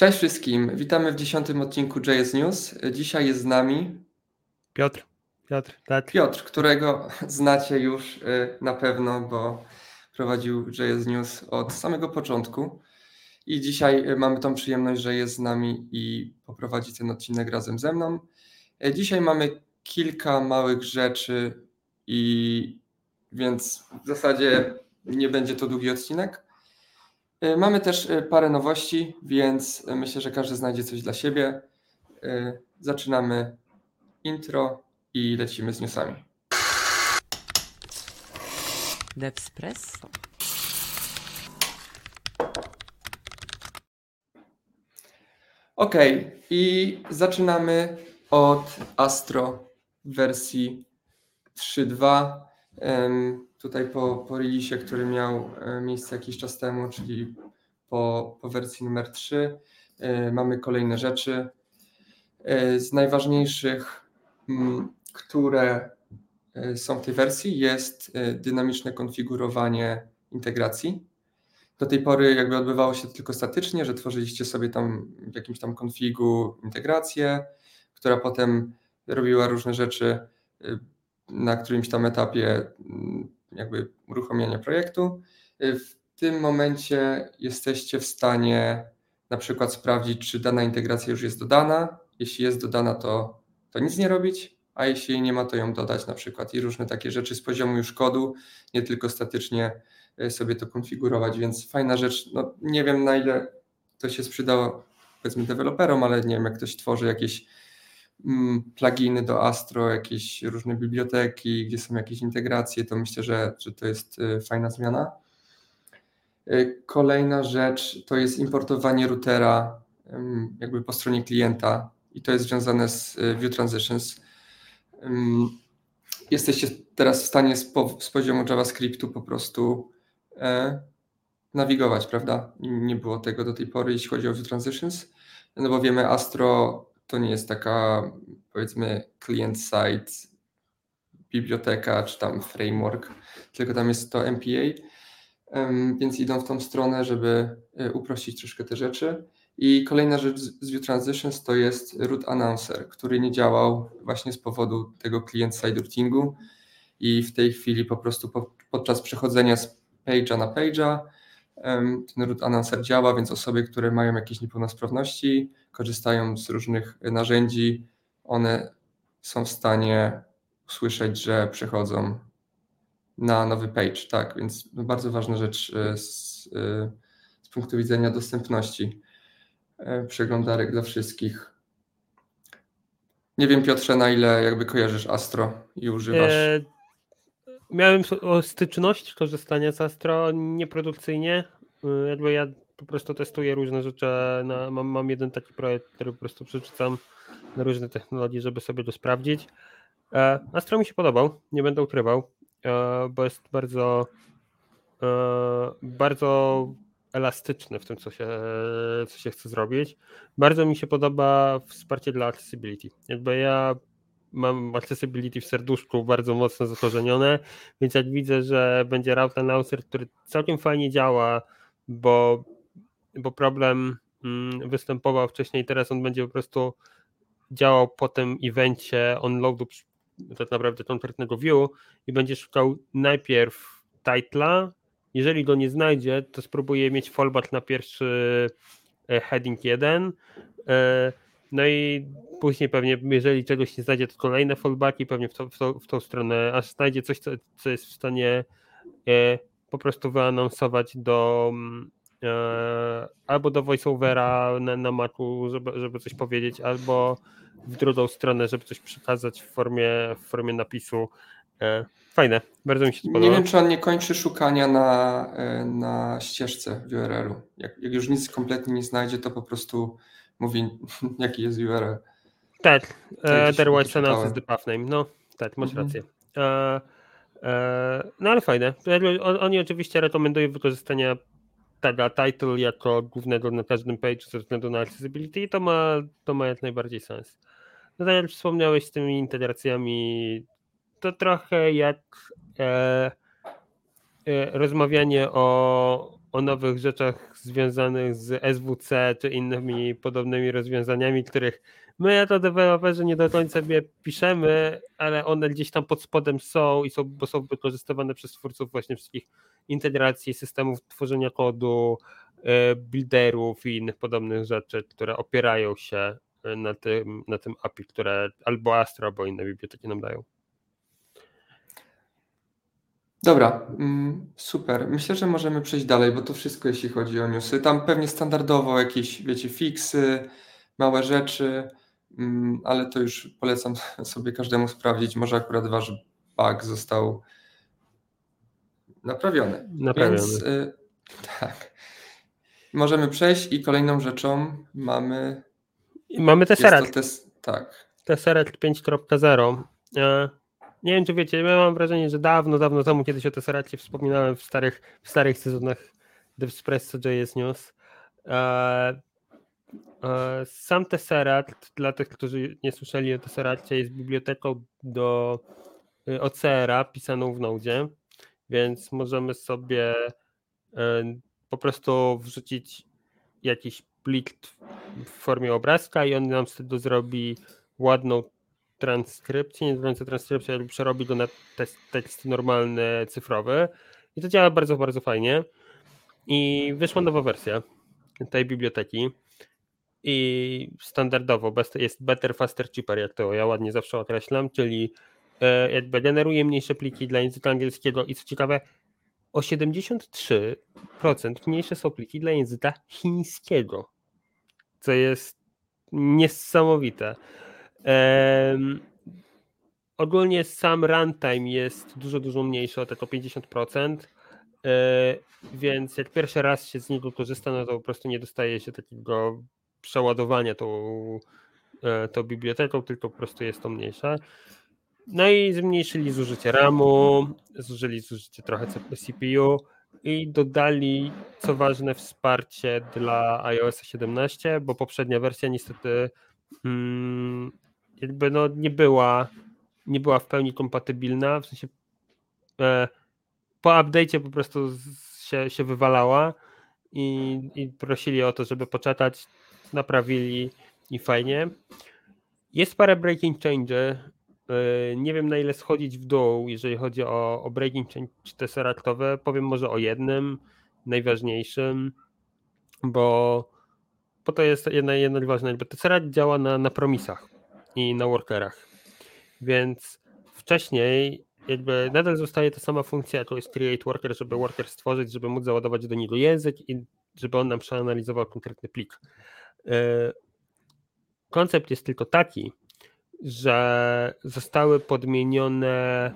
Cześć wszystkim, witamy w dziesiątym odcinku JS News. Dzisiaj jest z nami Piotr. Piotr, tak. Piotr, którego znacie już y, na pewno, bo prowadził JS News od samego początku. I dzisiaj y, mamy tą przyjemność, że jest z nami i poprowadzi ten odcinek razem ze mną. Y, dzisiaj mamy kilka małych rzeczy i więc w zasadzie nie będzie to długi odcinek. Y, mamy też y, parę nowości, więc myślę, że każdy znajdzie coś dla siebie. Zaczynamy intro i lecimy z newsami. Devspresso. Ok, i zaczynamy od Astro wersji 3.2. Tutaj po, po releasie, który miał e, miejsce jakiś czas temu, czyli po, po wersji numer 3, e, mamy kolejne rzeczy. E, z najważniejszych, mm, które są w tej wersji, jest dynamiczne konfigurowanie integracji. Do tej pory jakby odbywało się to tylko statycznie, że tworzyliście sobie tam w jakimś tam konfigu integrację, która potem robiła różne rzeczy na którymś tam etapie mm, jakby uruchomienia projektu. W tym momencie jesteście w stanie na przykład sprawdzić, czy dana integracja już jest dodana. Jeśli jest dodana, to, to nic nie robić, a jeśli jej nie ma, to ją dodać na przykład i różne takie rzeczy z poziomu już kodu, nie tylko statycznie e, sobie to konfigurować, więc fajna rzecz. No, nie wiem na ile to się sprzedało powiedzmy deweloperom, ale nie wiem, jak ktoś tworzy jakieś pluginy do Astro, jakieś różne biblioteki, gdzie są jakieś integracje, to myślę, że, że to jest y, fajna zmiana. Y, kolejna rzecz to jest importowanie routera jakby po stronie klienta i to jest związane z y, View Transitions. Jesteście teraz w stanie z, z poziomu JavaScriptu po prostu e, nawigować, prawda? Nie było tego do tej pory, jeśli chodzi o View Transitions, no bo wiemy Astro to nie jest taka powiedzmy client-side biblioteka czy tam framework, tylko tam jest to MPA, więc idą w tą stronę, żeby e, uprościć troszkę te rzeczy. I kolejna rzecz z View Transitions to jest root announcer, który nie działał właśnie z powodu tego client-side routingu i w tej chwili po prostu po, podczas przechodzenia z page'a na page'a ten root announcer działa, więc osoby, które mają jakieś niepełnosprawności, korzystają z różnych narzędzi, one są w stanie usłyszeć, że przechodzą na nowy page, tak, więc bardzo ważna rzecz e, z, e, z punktu widzenia dostępności e, przeglądarek dla wszystkich. Nie wiem Piotrze, na ile jakby kojarzysz Astro i używasz. E miałem styczność korzystania z Astro nieprodukcyjnie. Jakby ja po prostu testuję różne rzeczy. Na, mam, mam jeden taki projekt, który po prostu przeczytam na różne technologie, żeby sobie to sprawdzić. E, Astro mi się podobał, nie będę ukrywał, e, bo jest bardzo e, bardzo elastyczny w tym, co się, co się chce zrobić. Bardzo mi się podoba wsparcie dla accessibility. Jakby ja mam accessibility w serduszku bardzo mocno zakorzenione, więc jak widzę, że będzie route announcer, który całkiem fajnie działa, bo, bo problem mm, występował wcześniej, teraz on będzie po prostu działał po tym evencie onloadu tak naprawdę konkretnego view i będzie szukał najpierw titla, jeżeli go nie znajdzie, to spróbuje mieć fallback na pierwszy e, heading 1, no i później pewnie, jeżeli czegoś nie znajdzie, to kolejne fallbacki, pewnie w, to, w, to, w tą stronę, aż znajdzie coś, co, co jest w stanie e, po prostu wyanonsować do mm, e, albo do voiceovera na, na Macu, żeby, żeby coś powiedzieć, albo w drugą stronę, żeby coś przekazać w formie, w formie napisu. E, fajne, bardzo mi się podoba. Nie wiem, czy on nie kończy szukania na, e, na ścieżce w URL-u. Jak, jak już nic kompletnie nie znajdzie, to po prostu mówi, jaki jest URL. Tak, otherwise announces the path name. No, tak, masz mhm. rację. Uh, uh, no ale fajne. Oni oczywiście rekomendują wykorzystanie taga title jako głównego na każdym page ze względu na accessibility to ma, to ma jak najbardziej sens. No tak jak wspomniałeś z tymi integracjami, to trochę jak e, e, rozmawianie o o nowych rzeczach związanych z SWC czy innymi podobnymi rozwiązaniami, których my jako deweloperzy nie do końca sobie piszemy, ale one gdzieś tam pod spodem są i są, bo są wykorzystywane przez twórców właśnie wszystkich integracji, systemów tworzenia kodu, e, builderów i innych podobnych rzeczy, które opierają się na tym, na tym API, które albo Astro, albo inne biblioteki nam dają. Dobra, mm, super. Myślę, że możemy przejść dalej, bo to wszystko, jeśli chodzi o newsy. Tam pewnie standardowo jakieś, wiecie, fixy, małe rzeczy, mm, ale to już polecam sobie każdemu sprawdzić. Może akurat wasz bug został naprawiony. Naprawiony. Więc y, tak. Możemy przejść i kolejną rzeczą mamy. mamy Tesseract. Tes, tak. Tesseract 5.0. Nie wiem, czy wiecie, ja mam wrażenie, że dawno, dawno temu kiedyś o Tesseractie wspominałem w starych, w starych sezonach DevSpresso JS News. E, sam Tesseract, dla tych, którzy nie słyszeli o Tesseractie, jest biblioteką do y, OCR-a pisaną w Node, więc możemy sobie e, po prostu wrzucić jakiś plik w formie obrazka i on nam wtedy zrobi ładną transkrypcji, nie mówiąc transkrypcji, ale przerobi go na tekst, tekst normalny, cyfrowy. I to działa bardzo, bardzo fajnie. I wyszła nowa wersja tej biblioteki. I standardowo jest better, faster, cheaper, jak to ja ładnie zawsze określam, czyli e, jakby generuje mniejsze pliki dla języka angielskiego i co ciekawe, o 73% mniejsze są pliki dla języka chińskiego, co jest niesamowite. Um, ogólnie sam runtime jest dużo, dużo mniejszy, o tylko 50%, e, więc jak pierwszy raz się z niego korzysta, no to po prostu nie dostaje się takiego przeładowania tą, e, tą biblioteką, tylko po prostu jest to mniejsze. No i zmniejszyli zużycie RAMu, zużyli zużycie trochę CPU i dodali, co ważne, wsparcie dla iOS 17, bo poprzednia wersja niestety mm, jakby no nie była, nie była w pełni kompatybilna, w sensie e, po update'cie po prostu się, się wywalała i, i prosili o to, żeby poczekać, naprawili i fajnie. Jest parę breaking change. E, nie wiem na ile schodzić w dół, jeżeli chodzi o, o breaking change tesseractowe. Powiem może o jednym, najważniejszym, bo, bo to jest jedna, jedna ważna, bo Tesseract działa na, na promisach i na workerach. Więc wcześniej jakby nadal zostaje ta sama funkcja, to jest create worker, żeby worker stworzyć, żeby móc załadować do niego język i żeby on nam przeanalizował konkretny plik. E, koncept jest tylko taki, że zostały podmienione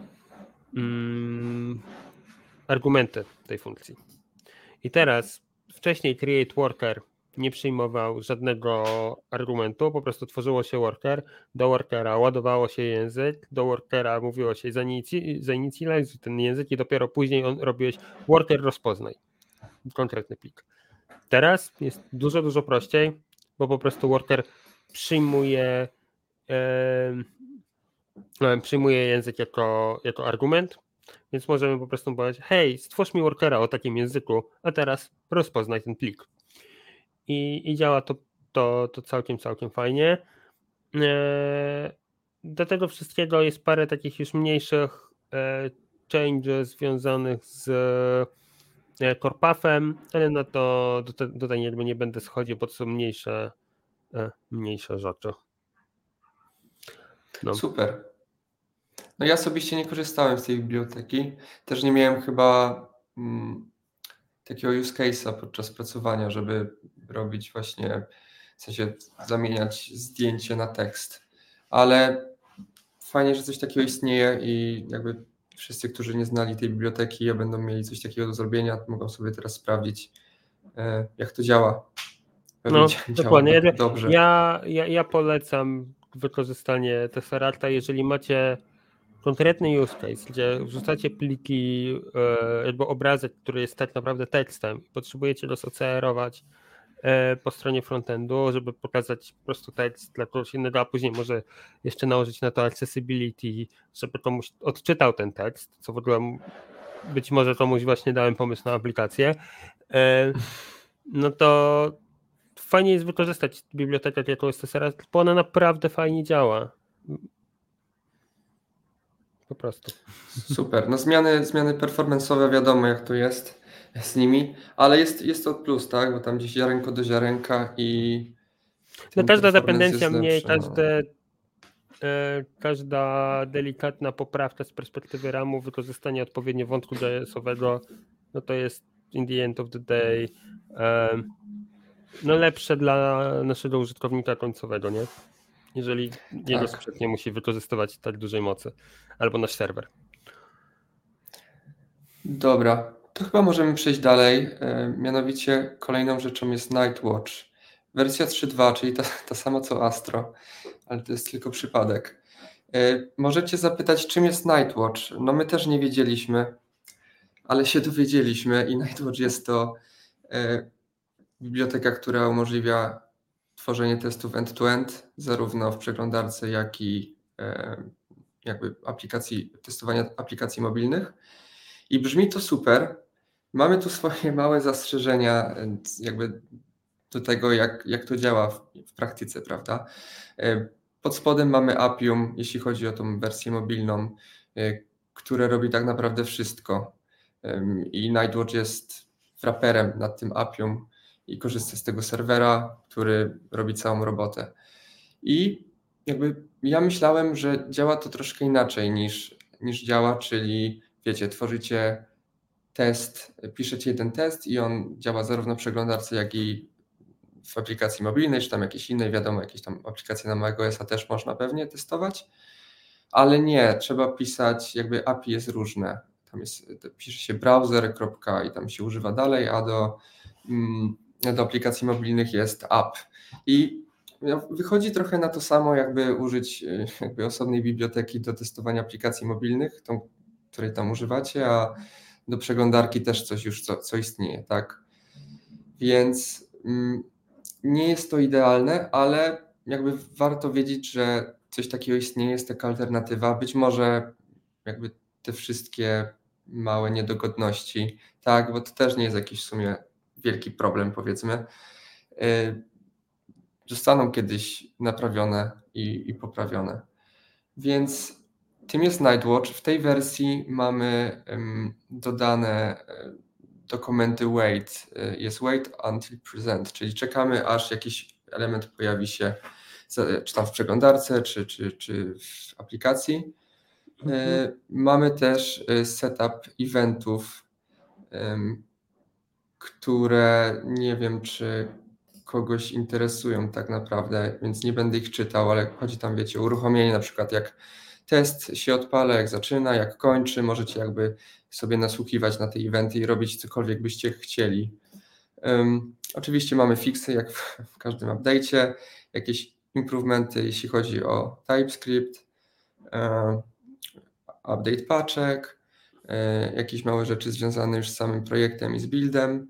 mm, argumenty tej funkcji. I teraz wcześniej create worker nie przyjmował żadnego argumentu, po prostu tworzyło się worker, do workera ładowało się język, do workera mówiło się zainicjalizuj ten język i dopiero później on robiłeś worker rozpoznaj konkretny plik. Teraz jest dużo, dużo prościej, bo po prostu worker przyjmuje e, przyjmuje język jako, jako argument, więc możemy po prostu powiedzieć, hej, stwórz mi workera o takim języku, a teraz rozpoznaj ten plik i, i działa to, to, to całkiem, całkiem fajnie. E, do tego wszystkiego jest parę takich już mniejszych e, changes związanych z e, Corpafem, ale na to tutaj jakby nie będę schodził, bo to są mniejsze, mniejsze rzeczy. No. Super. No ja osobiście nie korzystałem z tej biblioteki. Też nie miałem chyba mm, takiego use case'a podczas pracowania, żeby robić właśnie, w sensie zamieniać zdjęcie na tekst. Ale fajnie, że coś takiego istnieje i jakby wszyscy, którzy nie znali tej biblioteki, będą mieli coś takiego do zrobienia, mogą sobie teraz sprawdzić, e, jak to działa. Pewnie no, działa dokładnie. Dobrze. Ja, ja, ja polecam wykorzystanie Tesseracta, jeżeli macie konkretny use case, gdzie wrzucacie pliki, e, albo obrazek, który jest tak naprawdę tekstem, potrzebujecie go OCR-ować e, po stronie frontendu, żeby pokazać po prostu tekst dla kogoś innego, a później może jeszcze nałożyć na to accessibility, żeby komuś odczytał ten tekst, co w ogóle być może komuś właśnie dałem pomysł na aplikację, e, no to fajnie jest wykorzystać bibliotekę jako SSR, bo ona naprawdę fajnie działa. Po prostu. Super. No zmiany, zmiany performance'owe wiadomo jak to jest z nimi, ale jest, jest to plus, tak? Bo tam gdzieś ziarenko do ziarenka i No każda dependencja mniej, no. każde, e, każda delikatna poprawka z perspektywy ramu, wykorzystanie odpowiednio wątku JS-owego, no to jest in the end of the day e, no lepsze dla naszego użytkownika końcowego, nie? Jeżeli jego Tak. sprzęt nie musi wykorzystywać tak dużej mocy, albo nasz serwer. Dobra, to chyba możemy przejść dalej. E, Mianowicie kolejną rzeczą jest Nightwatch. Wersja 3.2, czyli ta, ta sama co Astro, ale to jest tylko przypadek. E, Możecie zapytać, czym jest Nightwatch? No my też nie wiedzieliśmy, ale się dowiedzieliśmy i Nightwatch jest to e, biblioteka, która umożliwia tworzenie testów end-to-end, zarówno w przeglądarce, jak i e, jakby aplikacji, testowania aplikacji mobilnych. I brzmi to super. Mamy tu swoje małe zastrzeżenia, jakby do tego, jak, jak to działa w, w praktyce, prawda? E, Pod spodem mamy Appium, jeśli chodzi o tą wersję mobilną, e, które robi tak naprawdę wszystko. I Nightwatch jest wraperem nad tym Appium i korzysta z tego serwera, który robi całą robotę. I jakby ja myślałem, że działa to troszkę inaczej niż, niż działa, czyli wiecie, tworzycie test, piszecie jeden test i on działa zarówno w przeglądarce, jak i w aplikacji mobilnej, czy tam jakiejś innej, wiadomo, jakieś tam aplikacje na macOS-a też można pewnie testować, ale nie, trzeba pisać, jakby API jest różne. Tam jest, pisze się browser, kropka i tam się używa dalej, a do, mm, do aplikacji mobilnych jest app. I no, wychodzi trochę na to samo, jakby użyć y, jakby osobnej biblioteki do testowania aplikacji mobilnych, tą, której tam używacie, a do przeglądarki też coś już, co, co istnieje, tak? Więc mm, nie jest to idealne, ale jakby warto wiedzieć, że coś takiego istnieje, jest taka alternatywa. Być może jakby te wszystkie małe niedogodności, tak, bo to też nie jest jakiś w sumie wielki problem, powiedzmy, y, zostaną kiedyś naprawione i, i poprawione. Więc tym jest Nightwatch. W tej wersji mamy dodane e, dokumenty wait. E, Jest wait until present, czyli czekamy aż jakiś element pojawi się czy tam w przeglądarce, czy, czy, czy w aplikacji. E, Mamy też setup eventów, które nie wiem, czy kogoś interesują tak naprawdę, więc nie będę ich czytał, ale chodzi tam, wiecie, uruchomienie na przykład jak test się odpala, jak zaczyna, jak kończy, możecie jakby sobie nasłuchiwać na te eventy i robić cokolwiek byście chcieli. Um, oczywiście mamy fixy, jak w, w każdym update'cie, jakieś improvementy, jeśli chodzi o TypeScript, e, update paczek, e, jakieś małe rzeczy związane już z samym projektem i z buildem,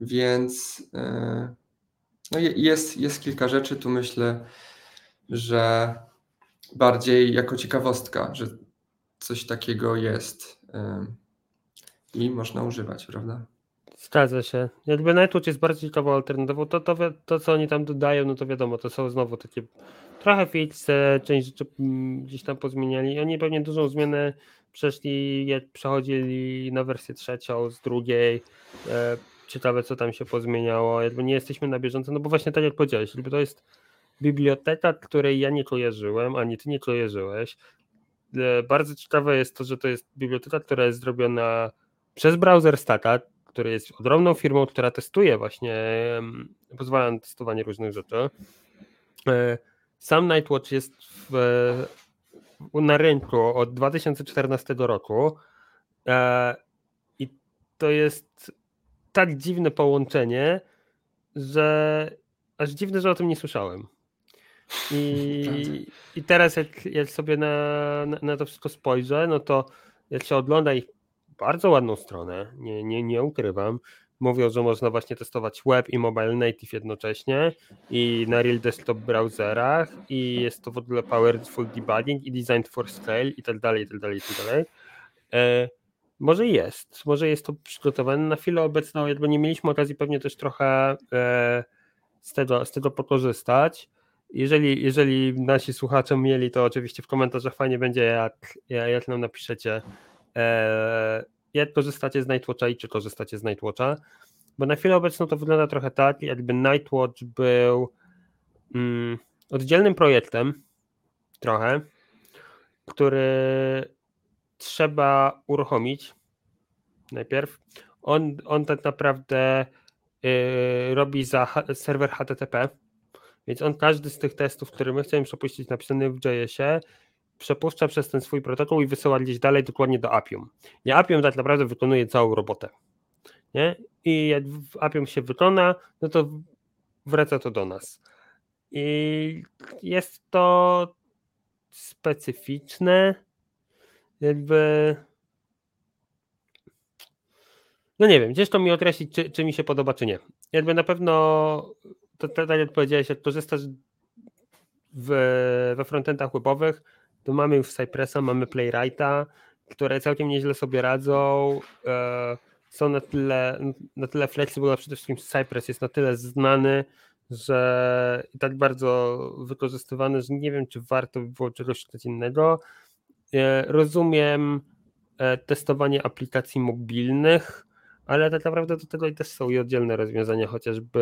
więc e, no je- jest, jest kilka rzeczy, tu myślę, że bardziej jako ciekawostka, że coś takiego jest ym, i można używać, prawda? Zgadza się. Jakby Nightwatch jest bardziej ciekawą alternatywą. To, to, to, co oni tam dodają, no to wiadomo, to są znowu takie trochę fixe, część rzeczy mm, gdzieś tam pozmieniali. Oni pewnie dużą zmianę przeszli, jak przechodzili na wersję trzecią z drugiej. E, ciekawe, co tam się pozmieniało. Jakby nie jesteśmy na bieżąco, no bo właśnie tak jak powiedziałeś, jakby to jest biblioteka, której ja nie kojarzyłem, ani ty nie kojarzyłeś. E, bardzo ciekawe jest to, że to jest biblioteka, która jest zrobiona przez browser Stata, który jest ogromną firmą, która testuje właśnie, pozwala na testowanie różnych rzeczy. E, Sam Nightwatch jest w, w- na rynku od 2014 roku e, i to jest tak dziwne połączenie, że aż dziwne, że o tym nie słyszałem. I, i teraz jak, jak sobie na, na, na to wszystko spojrzę, no to jak się ogląda ich bardzo ładną stronę, nie, nie, nie ukrywam. Mówią, że można właśnie testować web i mobile native jednocześnie i na real desktop browserach i jest to w ogóle powerful debugging i designed for scale i tak dalej, i tak dalej, i tak dalej. Może jest, może jest to przygotowane. Na chwilę obecną jakby nie mieliśmy okazji pewnie też trochę e, z, tego, z tego pokorzystać. Jeżeli, jeżeli nasi słuchacze mieli, to oczywiście w komentarzach fajnie będzie, jak, jak nam napiszecie, e, jak korzystacie z Nightwatcha i czy korzystacie z Nightwatcha. Bo na chwilę obecną to wygląda trochę tak, jakby Nightwatch był mm, oddzielnym projektem, trochę, który trzeba uruchomić najpierw. On, on tak naprawdę yy, robi za serwer HTTP, więc on każdy z tych testów, które my chcemy przepuścić napisany w JS-ie, przepuszcza przez ten swój protokół i wysyła gdzieś dalej dokładnie do Appium. I Appium tak naprawdę wykonuje całą robotę. Nie? I jak Appium się wykona, no to wraca to do nas. I jest to specyficzne, jakby. No nie wiem, ciężko mi określić, czy, czy mi się podoba, czy nie. Jakby na pewno, to, to, tak jak jak korzystasz w, we frontendach webowych, to mamy już Cypressa, mamy Playwrighta, które całkiem nieźle sobie radzą. E, są na tyle, na tyle flexible, przede wszystkim Cypress jest na tyle znany, że i tak bardzo wykorzystywany, że nie wiem, czy warto by było czegoś innego. E, rozumiem e, testowanie aplikacji mobilnych, ale tak naprawdę do tego też są i oddzielne rozwiązania, chociażby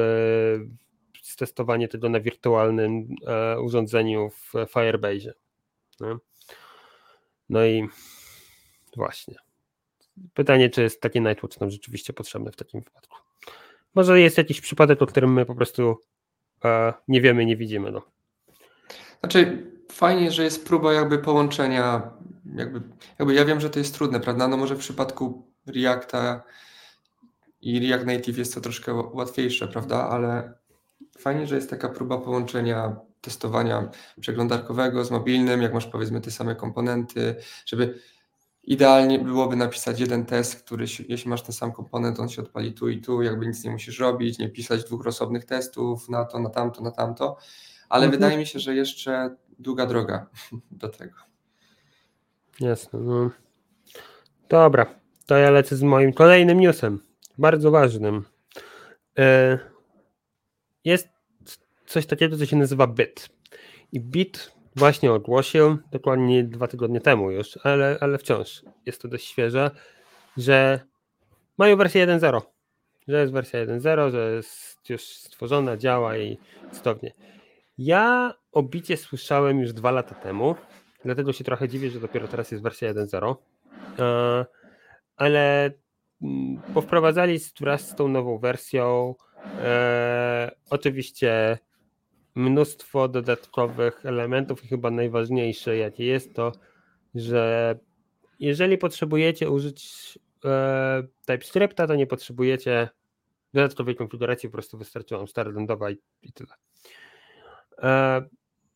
testowanie tego na wirtualnym e, urządzeniu w Firebase. No, no i właśnie. Pytanie, czy jest taki Nightwatch nam rzeczywiście potrzebny w takim wypadku. Może jest jakiś przypadek, o którym my po prostu nie wiemy, nie widzimy. No. Znaczy, fajnie, że jest próba jakby połączenia, jakby, jakby ja wiem, że to jest trudne, prawda? No może w przypadku Reacta i React Native jest to troszkę łatwiejsze, prawda? Ale fajnie, że jest taka próba połączenia testowania przeglądarkowego z mobilnym, jak masz powiedzmy te same komponenty, żeby Idealnie byłoby napisać jeden test, który, jeśli masz ten sam komponent, on się odpali tu i tu, jakby nic nie musisz robić, nie pisać dwóch osobnych testów na to, na tamto, na tamto, ale mhm. wydaje mi się, że jeszcze długa droga do tego. Jasne. No. Dobra, to ja lecę z moim kolejnym newsem, bardzo ważnym. E, jest coś takiego, co się nazywa BIT. I BIT właśnie ogłosił, dokładnie dwa tygodnie temu już, ale, ale wciąż jest to dość świeże, że mają wersję 1.0, że jest wersja 1.0, że jest już stworzona, działa i cudownie. Ja o bicie słyszałem już dwa lata temu, dlatego się trochę dziwię, że dopiero teraz jest wersja 1.0, e, ale mm, powprowadzali wraz z tą nową wersją e, oczywiście mnóstwo dodatkowych elementów i chyba najważniejsze jakie jest to, że jeżeli potrzebujecie użyć e, TypeScripta, to nie potrzebujecie dodatkowej konfiguracji, po prostu wystarczy wam starlandowa i, i tyle.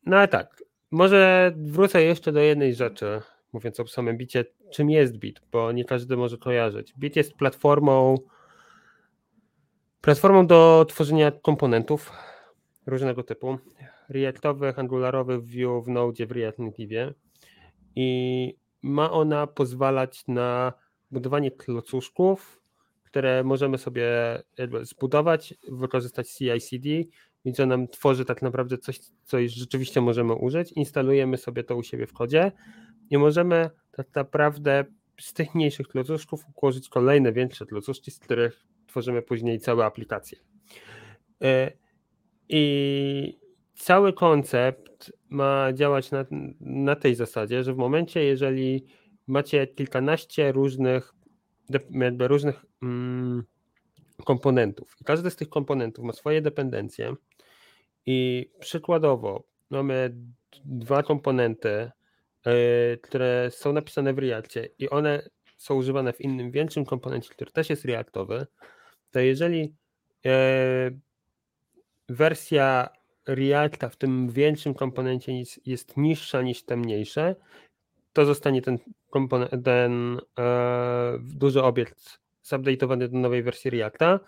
No ale tak, może wrócę jeszcze do jednej rzeczy, mówiąc o samym bicie, czym jest bit, bo nie każdy może kojarzyć. Bit jest platformą platformą do tworzenia komponentów różnego typu, reactowych, angularowych, Vue, w Node, w React Native. I ma ona pozwalać na budowanie klocuszków, które możemy sobie zbudować, wykorzystać CI/CD, więc ona nam tworzy tak naprawdę coś, co już rzeczywiście możemy użyć. Instalujemy sobie to u siebie w kodzie i możemy tak naprawdę z tych mniejszych klocuszków ułożyć kolejne większe klocuszki, z których tworzymy później całe aplikacje. E, I cały koncept ma działać na, na tej zasadzie, że w momencie, jeżeli macie kilkanaście różnych, jakby różnych mm, komponentów i każdy z tych komponentów ma swoje dependencje i przykładowo mamy dwa komponenty, yy, które są napisane w Reactie i one są używane w innym większym komponencie, który też jest reaktowy, to jeżeli yy, wersja Reacta w tym większym komponencie jest niższa niż te mniejsze, to zostanie ten, komponent, ten e, duży obiekt zupdate'owany do nowej wersji Reacta.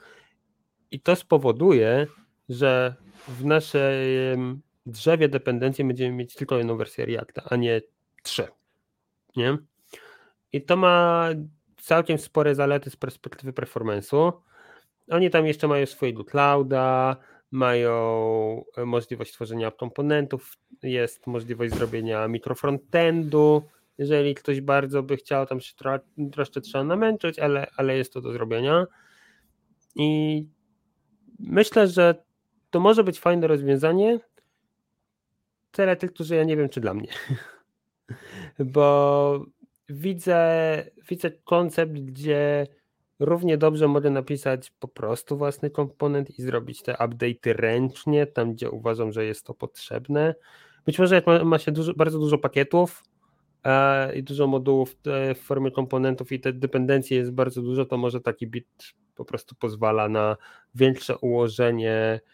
I to spowoduje, że w naszym drzewie dependencji będziemy mieć tylko jedną wersję Reacta, a nie trzy. Nie? I to ma całkiem spore zalety z perspektywy performance'u. Oni tam jeszcze mają swojego clouda, mają możliwość tworzenia komponentów, jest możliwość zrobienia mikrofrontendu, jeżeli ktoś bardzo by chciał, tam się tro, troszkę trzeba namęczyć, ale, ale jest to do zrobienia. I myślę, że to może być fajne rozwiązanie, tyle tylko, że ja nie wiem, czy dla mnie. Bo widzę, widzę koncept, gdzie równie dobrze mogę napisać po prostu własny komponent i zrobić te update'y ręcznie, tam gdzie uważam, że jest to potrzebne. Być może jak ma, ma się dużo, bardzo dużo pakietów e, i dużo modułów w formie komponentów i te dependencje jest bardzo dużo, to może taki bit po prostu pozwala na większe ułożenie e,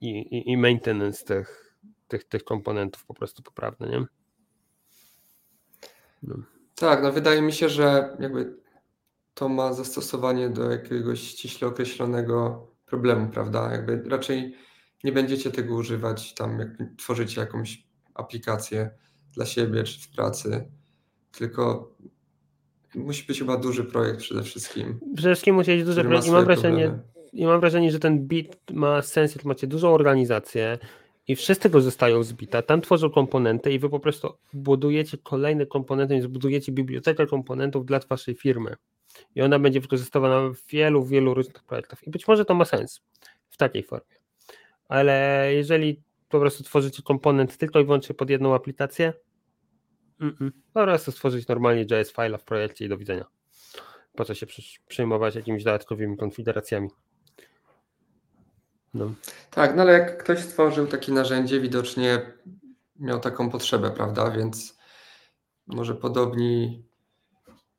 i, i, i maintenance tych, tych, tych komponentów po prostu poprawne, nie? No. Tak, no wydaje mi się, że jakby to ma zastosowanie do jakiegoś ściśle określonego problemu, prawda? Jakby raczej nie będziecie tego używać tam, jak tworzycie jakąś aplikację dla siebie czy w pracy, tylko musi być chyba duży projekt przede wszystkim. Przede wszystkim musi być duży projekt i mam wrażenie, i mam wrażenie, że ten bit ma sens, jak macie dużą organizację, i wszyscy korzystają z Bita, tam tworzą komponenty i wy po prostu budujecie kolejne komponenty, więc budujecie bibliotekę komponentów dla waszej firmy. I ona będzie wykorzystywana w wielu, wielu różnych projektach. I być może to ma sens w takiej formie. Ale jeżeli po prostu tworzycie komponent tylko i wyłącznie pod jedną aplikację, mm-mm. po prostu stworzyć normalnie JS file w projekcie i do widzenia. Po co się przejmować jakimiś dodatkowymi konfiguracjami? No. Tak, no ale jak ktoś stworzył takie narzędzie, widocznie miał taką potrzebę, prawda? Więc może podobni,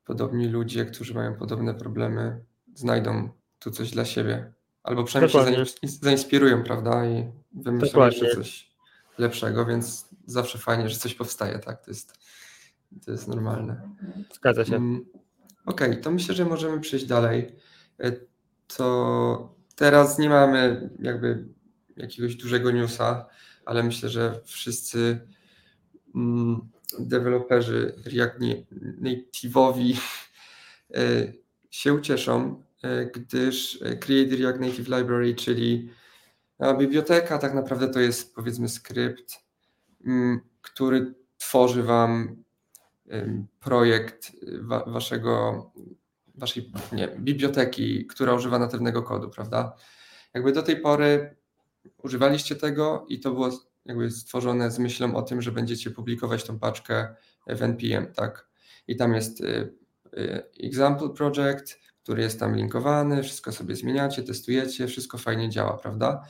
podobni ludzie, którzy mają podobne problemy, znajdą tu coś dla siebie. Albo przynajmniej się zainspirują, prawda? I wymyślą Dokładnie. jeszcze coś lepszego, więc zawsze fajnie, że coś powstaje, tak? To jest, to jest normalne. Zgadza się. Mm, okej, okay, to myślę, że możemy przejść dalej. E, to Teraz nie mamy jakby jakiegoś dużego newsa, ale myślę, że wszyscy mm, deweloperzy React Native'owi e, się ucieszą, e, gdyż Create React Native Library, czyli biblioteka, tak naprawdę to jest powiedzmy skrypt, mm, który tworzy Wam projekt waszego waszej nie, biblioteki, która używa natywnego kodu, prawda? Jakby do tej pory używaliście tego i to było jakby stworzone z myślą o tym, że będziecie publikować tą paczkę w NPM, tak? I tam jest y, y, example project, który jest tam linkowany, wszystko sobie zmieniacie, testujecie, wszystko fajnie działa, prawda?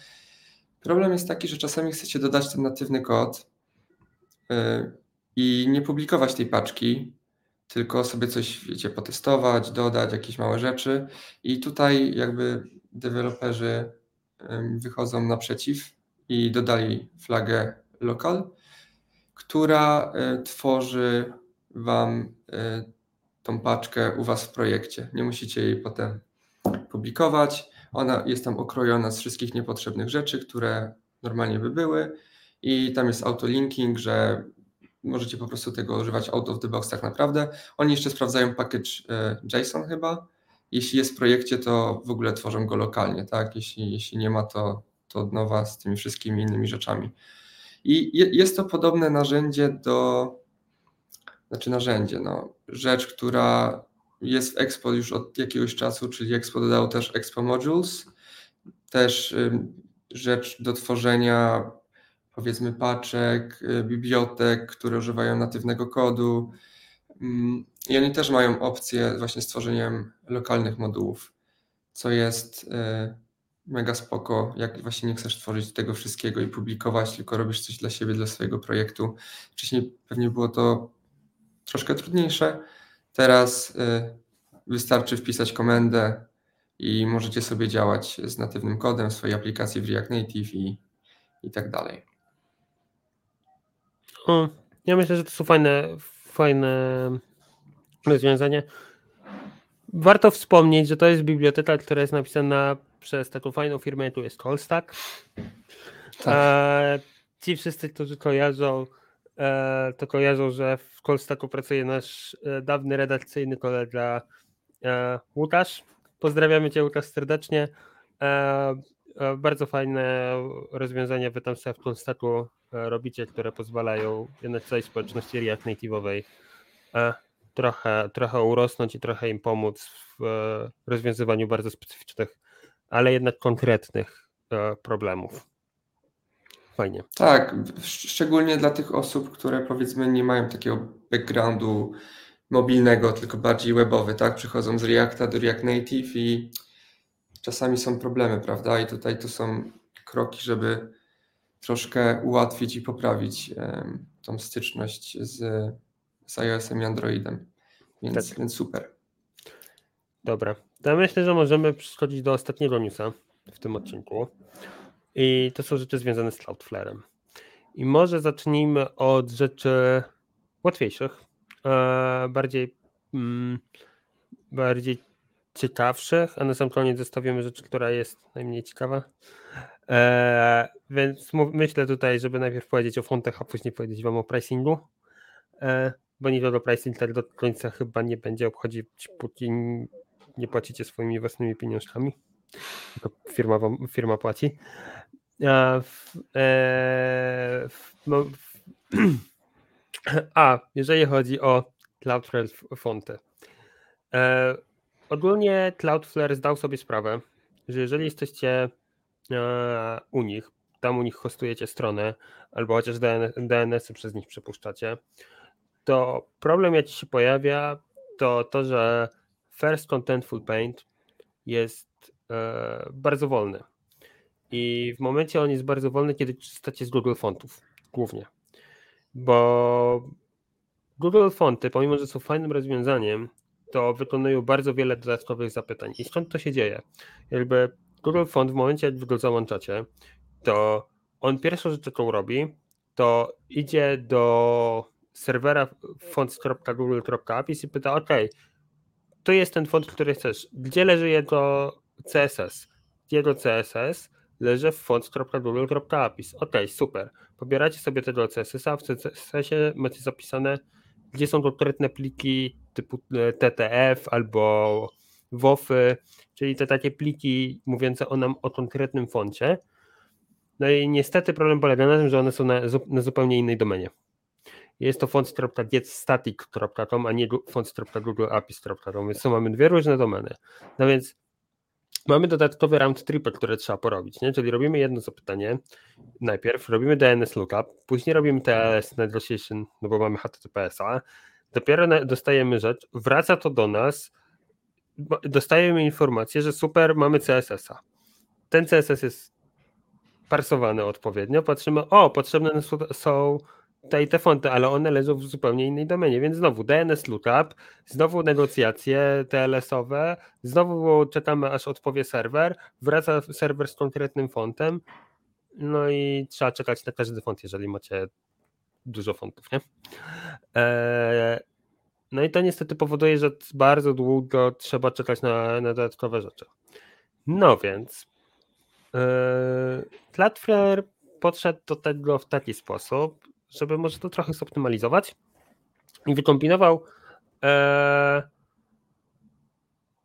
Problem jest taki, że czasami chcecie dodać ten natywny kod y, i nie publikować tej paczki, tylko sobie coś, wiecie, potestować, dodać jakieś małe rzeczy. I tutaj jakby deweloperzy wychodzą naprzeciw i dodali flagę local, która e, tworzy Wam e, tą paczkę u Was w projekcie. Nie musicie jej potem publikować. Ona jest tam okrojona z wszystkich niepotrzebnych rzeczy, które normalnie by były. I tam jest autolinking, że możecie po prostu tego używać out of the box tak naprawdę. Oni jeszcze sprawdzają package e, JSON chyba. Jeśli jest w projekcie, to w ogóle tworzą go lokalnie, tak? Jeśli, jeśli nie ma, to, to od nowa z tymi wszystkimi innymi rzeczami. I jest to podobne narzędzie do, znaczy narzędzie, no, rzecz, która jest w Expo już od jakiegoś czasu, czyli Expo dodał też Expo Modules, też rzecz do tworzenia powiedzmy paczek, y, bibliotek, które używają natywnego kodu. Mm, I oni też mają opcję właśnie stworzeniem lokalnych modułów, co jest y, mega spoko, jak właśnie nie chcesz tworzyć tego wszystkiego i publikować, tylko robisz coś dla siebie, dla swojego projektu. Wcześniej pewnie było to troszkę trudniejsze. Teraz y, wystarczy wpisać komendę i możecie sobie działać z natywnym kodem swojej aplikacji w React Native i, i tak dalej. Ja myślę, że to są fajne, fajne rozwiązanie. Warto wspomnieć, że to jest biblioteka, która jest napisana przez taką fajną firmę, tu jest Callstack. Tak. ci wszyscy, którzy kojarzą e, to kojarzą, że w Colstacku pracuje nasz e, dawny redakcyjny kolega e, Łukasz. Pozdrawiamy Cię Łukasz serdecznie. E, bardzo fajne rozwiązania Wy tam sobie w Colstacku e, robicie, które pozwalają na całej społeczności React Native'owej e, trochę, trochę urosnąć i trochę im pomóc w rozwiązywaniu bardzo specyficznych, ale jednak konkretnych problemów. Fajnie. Tak, szczególnie dla tych osób, które powiedzmy nie mają takiego backgroundu mobilnego, tylko bardziej webowy, tak? Przychodzą z Reacta do React Native i czasami są problemy, prawda? I tutaj to są kroki, żeby troszkę ułatwić i poprawić tą styczność z, z iOS-em i Androidem. Więc, Tak. więc super. Dobra. To ja myślę, że możemy przechodzić do ostatniego newsa w tym odcinku. I to są rzeczy związane z Cloudflare'em. I może zacznijmy od rzeczy łatwiejszych, e, bardziej, mm, bardziej ciekawszych, a na sam koniec zostawimy rzecz, która jest najmniej ciekawa. E, więc myślę tutaj, żeby najpierw powiedzieć o fontach, a później powiedzieć Wam o pricingu. E, bo nikogo pricing tak do końca chyba nie będzie obchodzić, póki nie płacicie swoimi własnymi pieniążkami. Firma, wam, firma płaci. A, w, e, w, no, w, a jeżeli chodzi o Cloudflare fonty. Ogólnie Cloudflare zdał sobie sprawę, że jeżeli jesteście e, u nich, tam u nich hostujecie stronę, albo chociaż DNS, DNS-y przez nich przepuszczacie, to problem jaki się pojawia, to to, że First Contentful Paint jest e, bardzo wolny. I w momencie on jest bardzo wolny, kiedy korzystacie z Google Fontów głównie. Bo Google Fonty, pomimo że są fajnym rozwiązaniem, to wykonują bardzo wiele dodatkowych zapytań. I skąd to się dzieje? Jakby Google Font w momencie, wy go załączacie, to on pierwszą rzecz, jaką robi, to idzie do serwera fonts.google.apis i pyta, ok, to jest ten font, który chcesz. Gdzie leży jego CSS? Jego CSS leży w fonts.google.apis. Ok, super. Pobieracie sobie tego CSS-a, w CSS-ie macie zapisane, gdzie są konkretne pliki typu e, TTF albo WOFy, czyli te takie pliki mówiące o nam o konkretnym foncie. No i niestety problem polega na tym, że one są na, na zupełnie innej domenie. Jest to fonts.getstatic.com, a nie fonts.googleapis.com, więc tu mamy dwie różne domeny. No więc mamy dodatkowe round tripy, które trzeba porobić, nie? czyli robimy jedno zapytanie najpierw, robimy DNS lookup, później robimy TLS negotiation, no bo mamy HTTPS-a, dopiero dostajemy rzecz, wraca to do nas, dostajemy informację, że super, mamy CSS-a. Ten CSS jest parsowany odpowiednio, patrzymy, o, potrzebne są te i te fonty, ale one leżą w zupełnie innej domenie, więc znowu DNS lookup, znowu negocjacje TLS-owe, znowu czekamy aż odpowie serwer, wraca serwer z konkretnym fontem, no i trzeba czekać na każdy font, jeżeli macie dużo fontów, nie? Eee, no i to niestety powoduje, że bardzo długo trzeba czekać na, na dodatkowe rzeczy. No więc Cloudflare podszedł do tego w taki sposób, żeby może to trochę zoptymalizować i wykombinował e,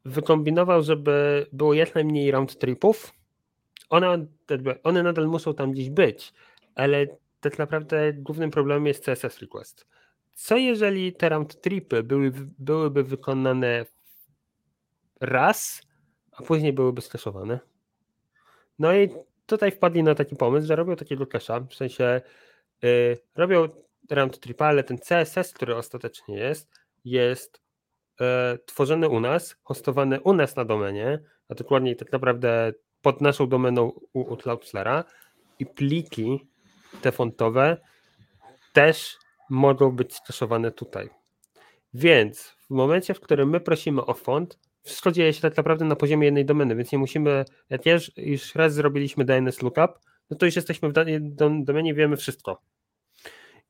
wykombinował, żeby było jak najmniej round tripów. One, one nadal muszą tam gdzieś być, ale tak naprawdę głównym problemem jest CSS request. Co jeżeli te round tripy były, byłyby wykonane raz, a później byłyby skaszowane? No i tutaj wpadli na taki pomysł, że robią takiego cache'a, w sensie Yy, robią round trip, ale ten CSS, który ostatecznie jest, jest yy, tworzony u nas, hostowany u nas na domenie, a dokładniej tak naprawdę pod naszą domeną u, u Cloudflare'a i pliki te fontowe też mogą być skaszowane tutaj. Więc w momencie, w którym my prosimy o font, wszystko dzieje się tak naprawdę na poziomie jednej domeny, więc nie musimy, jak już, już raz zrobiliśmy DNS lookup, no to już jesteśmy w danej domenie, wiemy wszystko.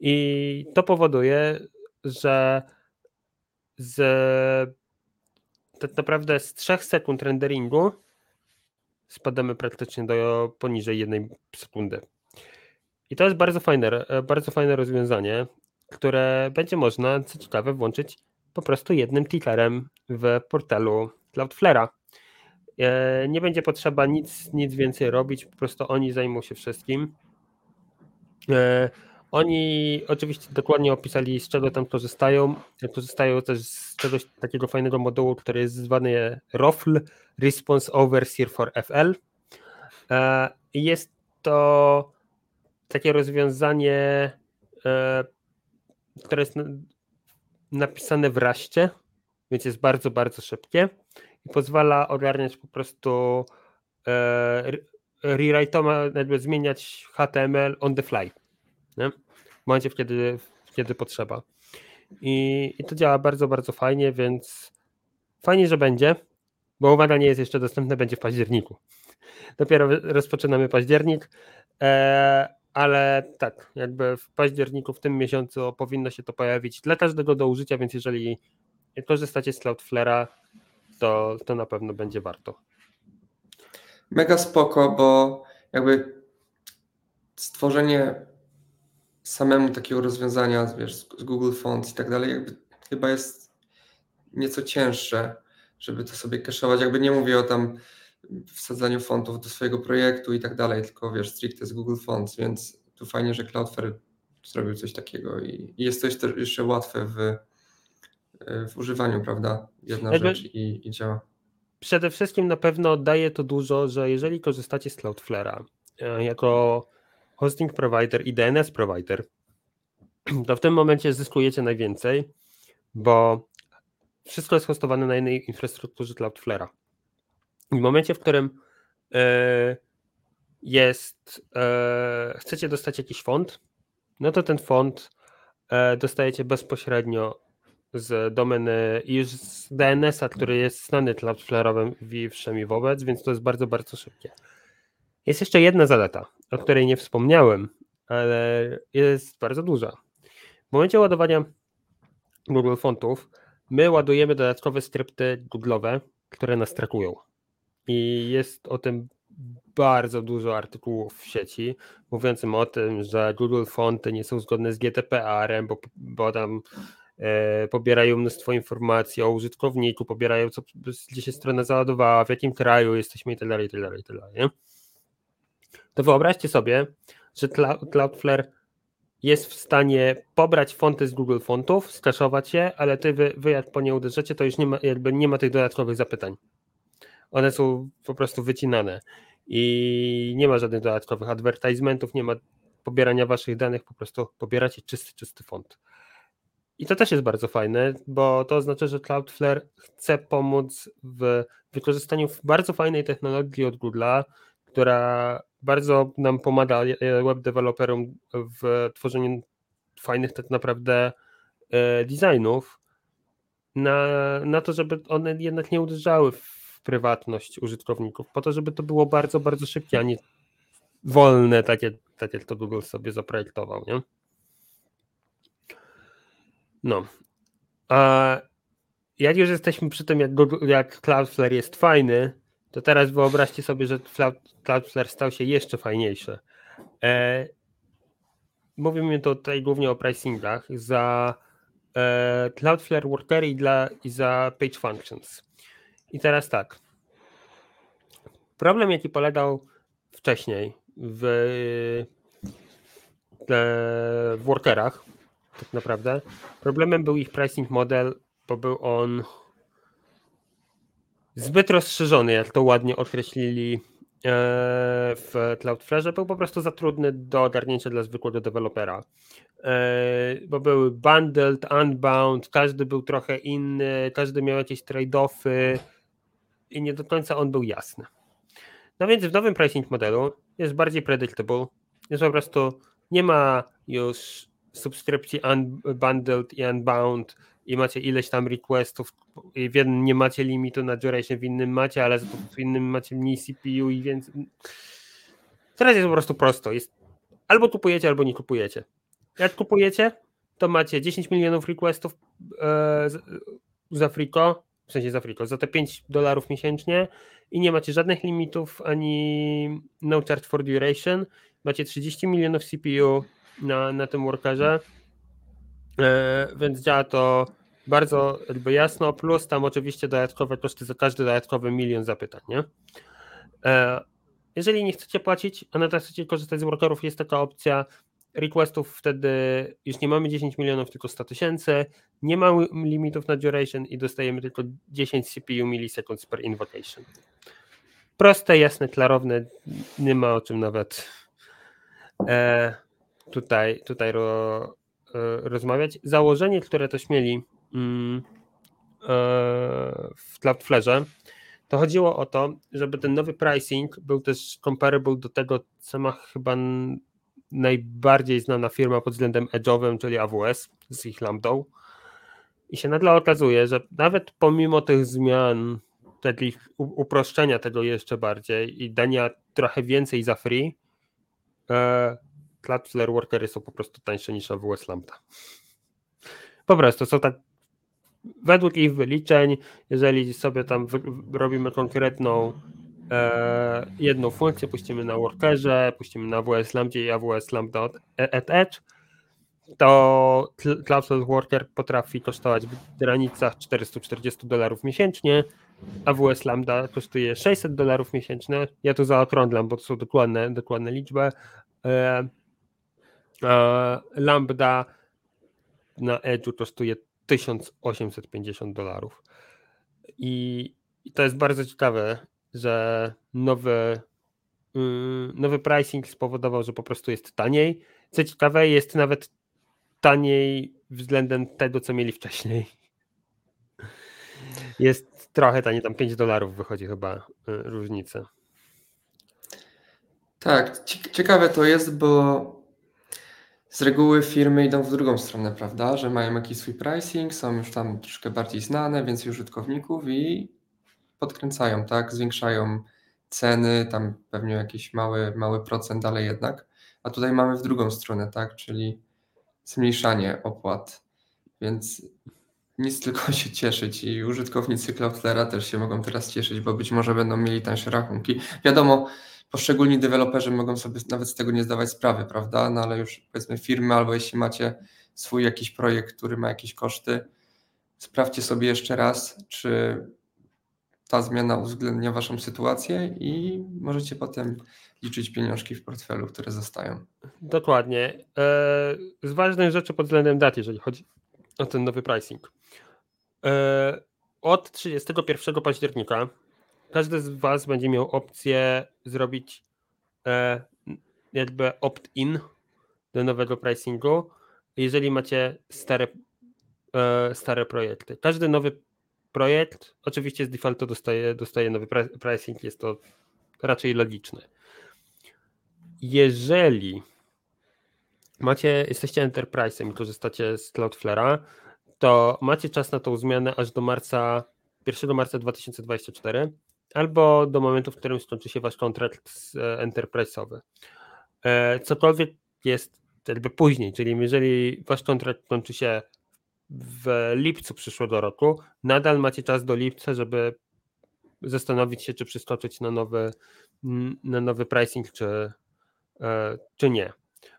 I to powoduje, że z tak naprawdę z 3 sekund renderingu spadamy praktycznie do poniżej jednej sekundy. I to jest bardzo fajne, bardzo fajne rozwiązanie, które będzie można, co ciekawe, włączyć po prostu jednym tickerem w portalu Cloudflare'a. E, nie będzie potrzeba nic, nic więcej robić, po prostu oni zajmą się wszystkim. E, oni oczywiście dokładnie opisali, z czego tam korzystają. Korzystają też z czegoś takiego fajnego modułu, który jest zwany ROFL Response Overseer for FL. E, jest to takie rozwiązanie, które jest napisane w raście, więc jest bardzo, bardzo szybkie i pozwala ogarniać po prostu e, rewrite'oma, jakby zmieniać HTML on the fly. Nie? W momencie, kiedy, kiedy potrzeba. I, I to działa bardzo, bardzo fajnie, więc fajnie, że będzie, bo uwaga nie jest jeszcze dostępne, będzie w październiku. Dopiero rozpoczynamy październik, e, ale tak, jakby w październiku, w tym miesiącu powinno się to pojawić dla każdego do użycia, więc jeżeli korzystacie z Cloudflare'a, to, to na pewno będzie warto. Mega spoko, bo jakby stworzenie samemu takiego rozwiązania wiesz, z Google Fonts i tak dalej, jakby chyba jest nieco cięższe, żeby to sobie kaszować. Jakby nie mówię o tam wsadzaniu fontów do swojego projektu i tak dalej, tylko wiesz, stricte z Google Fonts, więc tu fajnie, że Cloudflare zrobił coś takiego i, jest to jeszcze, jeszcze łatwe w, w używaniu, prawda? Jedna Jakby rzecz i, i działa. Przede wszystkim na pewno daje to dużo, że jeżeli korzystacie z Cloudflare'a e, jako hosting provider i DNS provider, to w tym momencie zyskujecie najwięcej, bo wszystko jest hostowane na jednej infrastrukturze Cloudflare'a. W momencie, w którym e, jest, e, chcecie dostać jakiś font, no to ten font e, dostajecie bezpośrednio z domeny i już z DNS-a, który jest znany Cloudflare'owym wszemi wobec, więc to jest bardzo, bardzo szybkie. Jest jeszcze jedna zaleta, o której nie wspomniałem, ale jest bardzo duża. W momencie ładowania Google Fontów my ładujemy dodatkowe skrypty Google'owe, które nas trakują. I jest o tym bardzo dużo artykułów w sieci mówiącym o tym, że Google Fonty nie są zgodne z GDPR-em, bo, bo tam e, pobierają mnóstwo informacji o użytkowniku, pobierają co, gdzie się strona załadowała, w jakim kraju jesteśmy i tak dalej, i tak dalej, i tak dalej. To wyobraźcie sobie, że Cloudflare jest w stanie pobrać fonty z Google Fontów, skaszować je, ale ty wy, wy jak po nie uderzycie, to już nie ma, jakby nie ma tych dodatkowych zapytań one są po prostu wycinane i nie ma żadnych dodatkowych advertisementów, nie ma pobierania waszych danych, po prostu pobieracie czysty, czysty font. I to też jest bardzo fajne, bo to oznacza, że Cloudflare chce pomóc w wykorzystaniu bardzo fajnej technologii od Google'a, która bardzo nam pomaga web deweloperom w tworzeniu fajnych tak naprawdę e, designów, na, na to, żeby one jednak nie uderzały w prywatność użytkowników, po to, żeby to było bardzo, bardzo szybkie, a nie wolne, tak jak, tak jak to Google sobie zaprojektował, nie? No. A jak już jesteśmy przy tym, jak, Google, jak Cloudflare jest fajny, to teraz wyobraźcie sobie, że Cloudflare stał się jeszcze fajniejszy. E, mówimy tutaj głównie o pricingach za e, Cloudflare Workery i, dla, i za Page Functions. I teraz tak. Problem, jaki polegał wcześniej w, w workerach, tak naprawdę, problemem był ich pricing model, bo był on zbyt rozszerzony, jak to ładnie określili e, w Cloudflare, był po prostu za trudny do ogarnięcia dla zwykłego dewelopera. E, bo były bundled, unbound, każdy był trochę inny, każdy miał jakieś trade-offy i nie do końca on był jasny. No więc w nowym pricing modelu jest bardziej predictable. Jest po prostu, nie ma już subskrypcji unbundled i unbound i macie ileś tam requestów i w jednym nie macie limitu na duration, w innym macie, ale w innym macie mniej CPU i więc teraz jest po prostu prosto. Jest albo kupujecie, albo nie kupujecie. Jak kupujecie, to macie 10 milionów requestów e, za Frico, w sensie za Frico, za te 5 dolarów miesięcznie i nie macie żadnych limitów ani no charge for duration. Macie 30 milionów CPU na, na tym workerze, e, więc działa to bardzo jakby jasno, plus tam oczywiście dodatkowe koszty za każdy dodatkowy milion zapytań, nie? E, jeżeli nie chcecie płacić, a nadal chcecie korzystać z workerów, jest taka opcja requestów, wtedy już nie mamy 10 milionów, tylko 100 tysięcy, nie ma limitów na duration i dostajemy tylko 10 CPU milliseconds per invocation. Proste, jasne, klarowne, nie ma o czym nawet e, tutaj, tutaj ro, e, rozmawiać. Założenie, które też mieli mm, e, w Cloudflare, to chodziło o to, żeby ten nowy pricing był też comparable do tego, co ma chyba najbardziej znana firma pod względem edge'owym, czyli AWS z ich lambdą. I się nagle okazuje, że nawet pomimo tych zmian, takich uproszczenia tego jeszcze bardziej i dania trochę więcej za free, e, Cloudflare Workery są po prostu tańsze niż AWS Lambda. Po prostu są tak według ich wyliczeń, jeżeli sobie tam robimy konkretną e, jedną funkcję, puścimy na workerze, puścimy na AWS Lambda i AWS Lambda at Edge, to Cloudflare Worker potrafi kosztować w granicach 440 dolarów miesięcznie, AWS Lambda kosztuje 600 dolarów miesięcznie. Ja tu zaokrąglam, bo to są dokładne, dokładne liczby. E, e, Lambda na Edge'u kosztuje 1850 dolarów. I, I, to jest bardzo ciekawe, że nowy, yy, nowy pricing spowodował, że po prostu jest taniej. Co ciekawe, jest nawet taniej względem tego, co mieli wcześniej. Jest trochę taniej, tam 5 dolarów wychodzi chyba yy, różnica. Tak, ciekawe to jest, bo z reguły firmy idą w drugą stronę, prawda? Że mają jakiś swój pricing, są już tam troszkę bardziej znane, więcej użytkowników i podkręcają, tak? Zwiększają ceny, tam pewnie jakiś mały, mały procent, ale jednak. A tutaj mamy w drugą stronę, tak? Czyli zmniejszanie opłat. Więc nic tylko się cieszyć i użytkownicy Cloudflare'a też się mogą teraz cieszyć, bo być może będą mieli tańsze rachunki. Wiadomo, poszczególni deweloperzy mogą sobie nawet z tego nie zdawać sprawy, prawda? No ale już powiedzmy firmy, albo jeśli macie swój jakiś projekt, który ma jakieś koszty, sprawdźcie sobie jeszcze raz, czy ta zmiana uwzględnia Waszą sytuację i możecie potem liczyć pieniążki w portfelu, które zostają. Dokładnie. E, z ważnych rzeczy pod względem dat, jeżeli chodzi o ten nowy pricing. E, od 31 października każdy z Was będzie miał opcję zrobić e, jakby opt-in do nowego pricingu, jeżeli macie stare, stare projekty. Każdy nowy projekt oczywiście z defaultu dostaje, dostaje nowy pricing, jest to raczej logiczne. Jeżeli macie, jesteście enterprise'em i korzystacie z Cloudflare'a, to macie czas na tą zmianę aż do marca 1 marca 2024 albo do momentu, w którym skończy się wasz kontrakt e, enterprise'owy. E, cokolwiek jest jakby później, czyli jeżeli wasz kontrakt kończy się w lipcu przyszłego roku, nadal macie czas do lipca, żeby zastanowić się, czy przyskoczyć na nowy, na nowy pricing, czy, e, czy nie.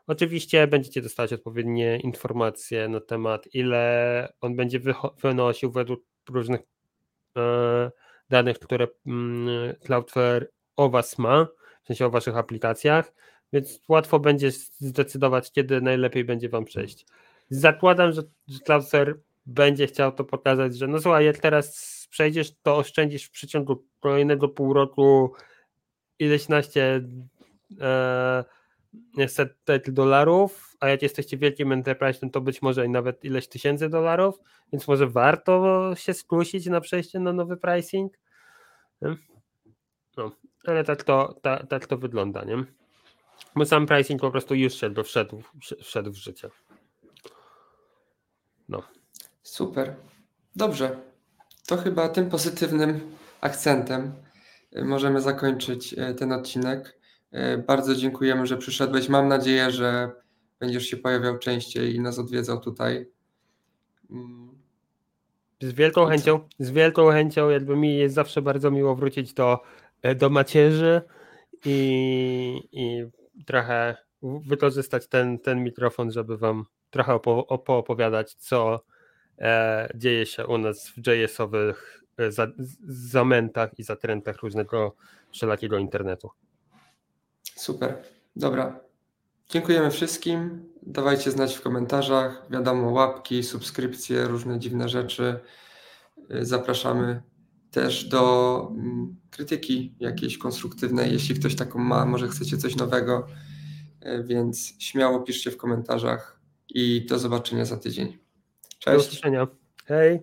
Oczywiście będziecie dostawać odpowiednie informacje na temat, ile on będzie wynosił według różnych danych, które Cloudflare o Was ma, w sensie o Waszych aplikacjach, więc łatwo będzie zdecydować, kiedy najlepiej będzie Wam przejść. Zakładam, że Cloudflare będzie chciał to pokazać, że no słuchaj, jak teraz przejdziesz, to oszczędzisz w przeciągu kolejnego pół roku ileś naście e, setek dolarów, a jak jesteście wielkim enterprise, to być może nawet ileś tysięcy dolarów, więc może warto się skusić na przejście na nowy pricing. No, ale tak to, tak, tak to wygląda, nie? Bo sam pricing po prostu już szedł, wszedł, wszedł w życie. No. Super. Dobrze. To chyba tym pozytywnym akcentem y, możemy zakończyć y, ten odcinek. E, bardzo dziękujemy, że przyszedłeś. Mam nadzieję, że będziesz się pojawiał częściej i nas odwiedzał tutaj. Mm. Z wielką chęcią, z wielką chęcią, jakby mi jest zawsze bardzo miło wrócić do, e, do macierzy i, i trochę wykorzystać ten, ten mikrofon, żeby wam trochę opo- opowiadać, co e, dzieje się u nas w JS-owych e, za, zamętach i zatrętach różnego wszelakiego internetu. Super. Dobra. Dziękujemy wszystkim. Dawajcie znać w komentarzach. Wiadomo, łapki, subskrypcje, różne dziwne rzeczy. Zapraszamy też do mm, krytyki jakiejś konstruktywnej, jeśli ktoś taką ma, może chcecie coś nowego, więc śmiało piszcie w komentarzach i do zobaczenia za tydzień. Do Cześć. usłyszenia. Hej.